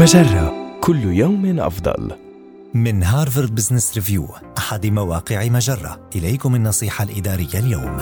مجرة. كل يوم أفضل. من هارفارد بزنس ريفيو أحد مواقع مجرة. إليكم النصيحة الإدارية اليوم.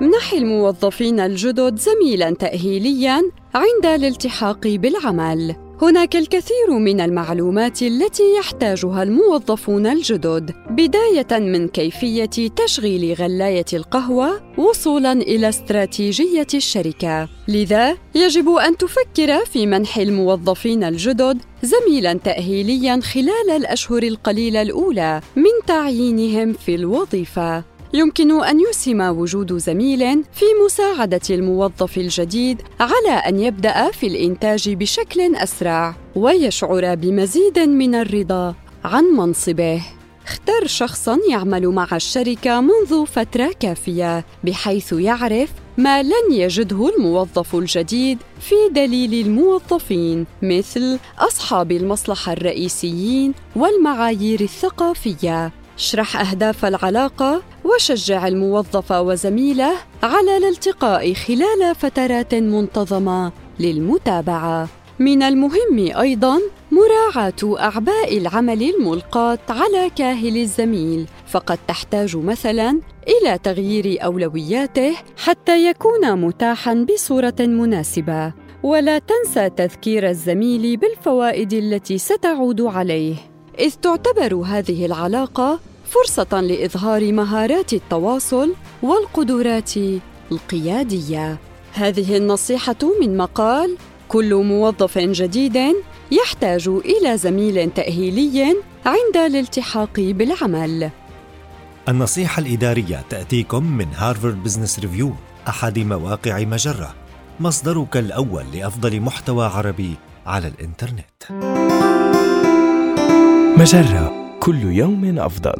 امنح الموظفين الجدد زميلا تأهيليا عند الالتحاق بالعمل. هناك الكثير من المعلومات التي يحتاجها الموظفون الجدد بداية من كيفية تشغيل غلاية القهوة وصولا إلى استراتيجية الشركة. لذا يجب أن تفكر في منح الموظفين الجدد زميلا تاهيليا خلال الأشهر القليلة الأولى من تعيينهم في الوظيفة. يمكن أن يسهم وجود زميل في مساعدة الموظف الجديد على أن يبدأ في الإنتاج بشكل أسرع ويشعر بمزيد من الرضا عن منصبه. اختر شخصا يعمل مع الشركة منذ فترة كافية بحيث يعرف ما لن يجده الموظف الجديد في دليل الموظفين مثل أصحاب المصلحة الرئيسيين والمعايير الثقافية. اشرح أهداف العلاقة وشجع الموظف وزميله على الالتقاء خلال فترات منتظمة للمتابعة. من المهم أيضا مراعاة أعباء العمل الملقاة على كاهل الزميل فقد تحتاج مثلا إلى تغيير أولوياته حتى يكون متاحا بصورة مناسبة. ولا تنسى تذكير الزميل بالفوائد التي ستعود عليه. إذ تعتبر هذه العلاقة فرصة لإظهار مهارات التواصل والقدرات القيادية. هذه النصيحة من مقال كل موظف جديد يحتاج إلى زميل تأهيلي عند الالتحاق بالعمل. النصيحة الإدارية تأتيكم من هارفارد بزنس ريفيو أحد مواقع مجرة، مصدرك الأول لأفضل محتوى عربي على الإنترنت. مجرة كل يوم أفضل.